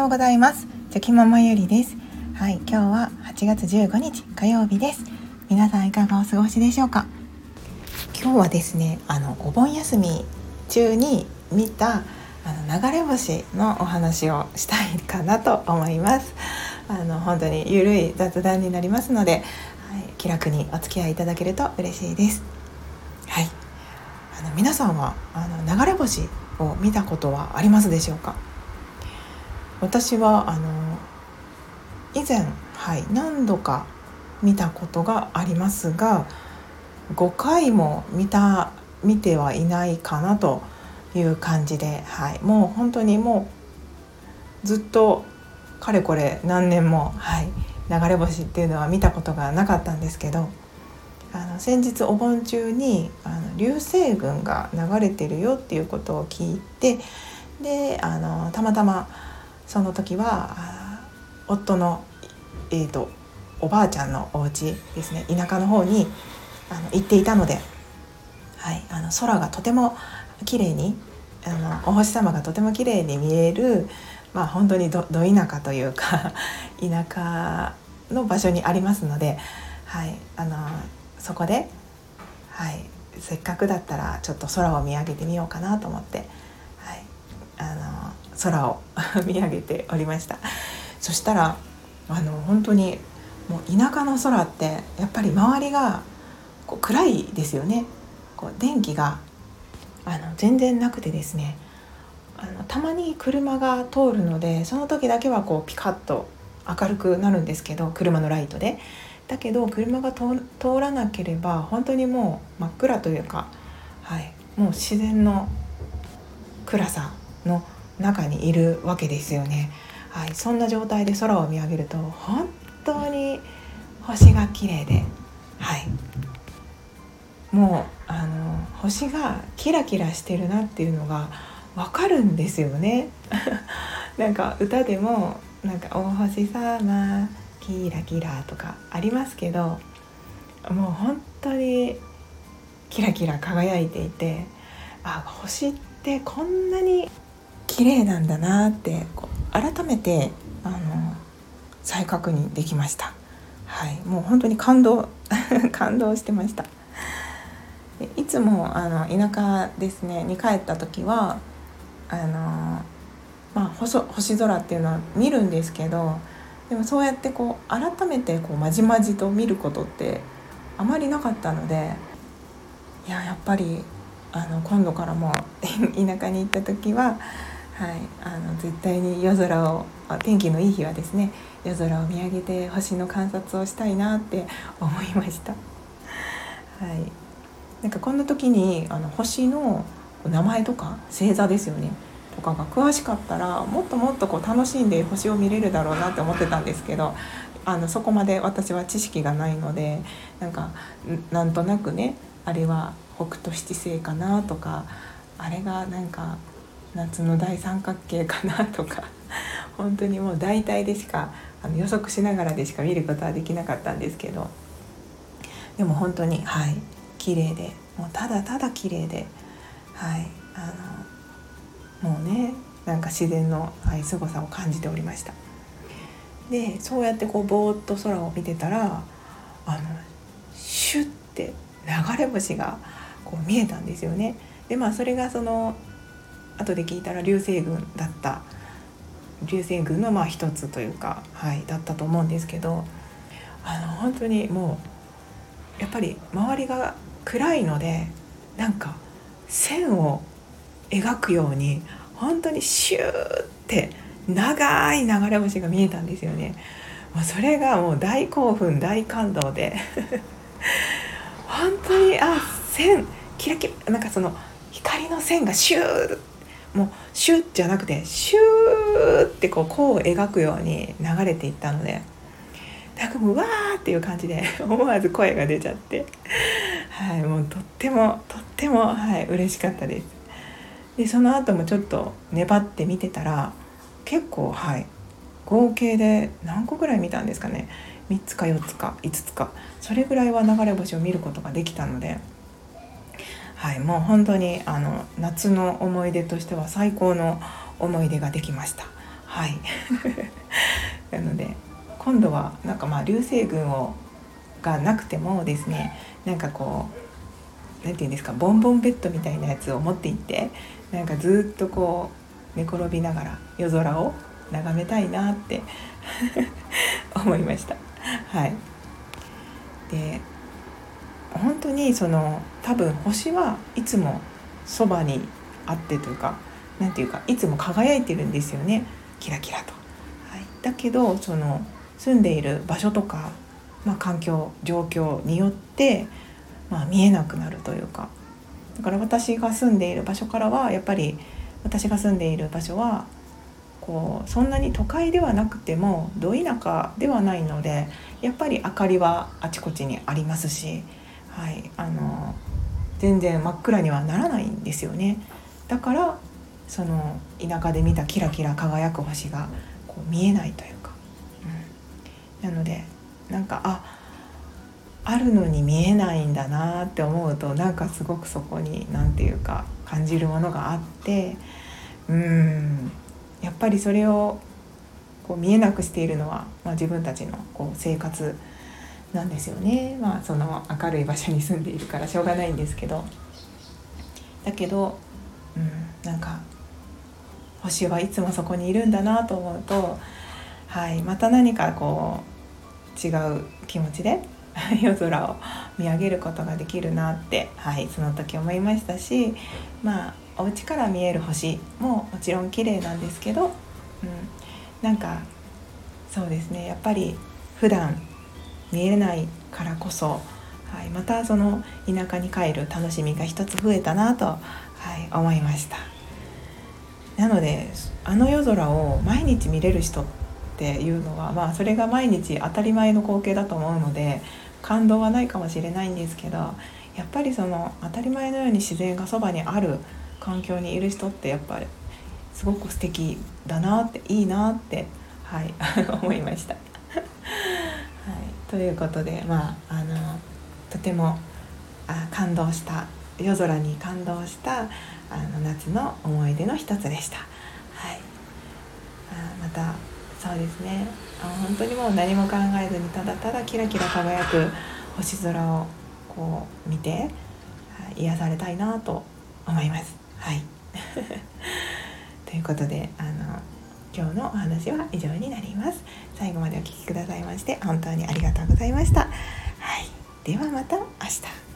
ようございます。チョキママゆりです。はい今日は8月15日火曜日です。皆さんいかがお過ごしでしょうか？今日はですねあのお盆休み中に見たあの流れ星のお話をしたいかなと思います。あの本当にゆるい雑談になりますので、はい、気楽にお付き合いいただけると嬉しいです。はい。あの皆さんはあの流れ星を見たことはありますでしょうか？私はあの以前、はい、何度か見たことがありますが5回も見た見てはいないかなという感じで、はい、もう本当にもうずっとかれこれ何年も、はい、流れ星っていうのは見たことがなかったんですけどあの先日お盆中にあの流星群が流れてるよっていうことを聞いてであのたまたまその時は夫の、えーと、おばあちゃんのお家ですね田舎の方にあの行っていたので、はい、あの空がとても綺麗にあのお星様がとても綺麗に見える、まあ、本当にどど田舎というか 田舎の場所にありますので、はい、あのそこで、はい、せっかくだったらちょっと空を見上げてみようかなと思って、はい、あの空を 見上げておりました。そしたらあの本当にもう田舎の空ってやっぱり周りがこう暗いですよね。こう電気があの全然なくてですね。あのたまに車が通るのでその時だけはこうピカッと明るくなるんですけど車のライトで。だけど車が通らなければ本当にもう真っ暗というか、はい、もう自然の暗さの中にいるわけですよね。はい、そんな状態で空を見上げると本当に星が綺麗で、はい、もうあの星がキラキラしてるなっていうのがわかるんですよね。なんか歌でもなんか「お星様キラキラ」とかありますけどもう本当にキラキラ輝いていてあ星ってこんなに綺麗なんだなってこう改めてあの再確認できました。はい、もう本当に感動 感動してました。いつもあの田舎ですねに帰った時はあの、まあ、星星空っていうのは見るんですけどでもそうやってこう改めてこうまじまじと見ることってあまりなかったのでいややっぱりあの今度からも 田舎に行った時ははい、あの絶対に夜空を天気のいい日はですね夜空を見上げて星の観察をしたいなって思いました。はい、なんかこんな時にあの星の名前とか星座ですよねとかが詳しかったらもっともっとこう楽しんで星を見れるだろうなって思ってたんですけどあのそこまで私は知識がないのでなんかなんとなくねあれは北斗七星かなとかあれがなんか夏の大三角形かなとか 本当にもう大体でしかあの予測しながらでしか見ることはできなかったんですけどでも本当にはい綺麗でもうただただ綺麗ではいあのもうねなんか自然の、はい、凄さを感じておりました。でそうやってこうぼーっと空を見てたらあのシュッて流れ星がこう見えたんですよね。でまあそれがその後で聞いたら流星群だった流星群のまあ一つというか、はい、だったと思うんですけどあの本当にもうやっぱり周りが暗いのでなんか線を描くように本当にシューって長い流れ星が見えたんですよね。もうそれがもう大興奮大感動で 本当にあ線キラキラなんかその光の線がシューっもうシュッじゃなくてシューってこう弧を描くように流れていったのでなんかもうわーっていう感じで 思わず声が出ちゃって、はい、もうとってもとっても、はい、嬉しかったです。でその後もちょっと粘って見てたら結構はい合計で何個ぐらい見たんですかね3つか4つか5つかそれぐらいは流れ星を見ることができたので。はい、もう本当にあの夏の思い出としては最高の思い出ができました。はい なので今度はなんかまあ流星群をがなくてもですねなんかこう何て言うんですかボンボンベッドみたいなやつを持っていってなんかずっとこう寝転びながら夜空を眺めたいなって 思いました。はいで本当にその多分星はいつもそばにあってというか何ていうかいつも輝いてるんですよね。キラキラと。はい、だけどその住んでいる場所とか、まあ、環境状況によって、まあ、見えなくなるというか。だから私が住んでいる場所からはやっぱり私が住んでいる場所はこうそんなに都会ではなくてもど田舎ではないのでやっぱり明かりはあちこちにありますし、はい、あの全然真っ暗にはならないんですよね。だからその田舎で見たキラキラ輝く星がこう見えないというか、うん、なのでなんかああるのに見えないんだなって思うとなんかすごくそこに何て言うか感じるものがあってうん。やっぱりそれをこう見えなくしているのは、まあ、自分たちのこう生活なんですよね、まあ、その明るい場所に住んでいるからしょうがないんですけど。だけど、うん、なんか星はいつもそこにいるんだなと思うと、はい、また何かこう違う気持ちで 夜空を見上げることができるなって、はい、その時思いましたしまあお家から見える星ももちろん綺麗なんですけど、うん、なんかそうですねやっぱり普段見えないからこそ、はい、またその田舎に帰る楽しみが一つ増えたなと、はい、思いましたなのであの夜空を毎日見れる人っていうのはまあそれが毎日当たり前の光景だと思うので感動はないかもしれないんですけどやっぱりその当たり前のように自然がそばにある環境にいる人ってやっぱりすごく素敵だなっていいなってはい 思いました。ということでまああのとてもあ感動した夜空に感動したあの夏の思い出の一つでした。はい、あまたそうですねあ本当にもう何も考えずにただただキラキラ輝く星空をこう見て癒されたいなと思います。はい ということであ今日のお話は以上になります。最後までお聴きくださいまして本当にありがとうございました。はい。ではまた明日。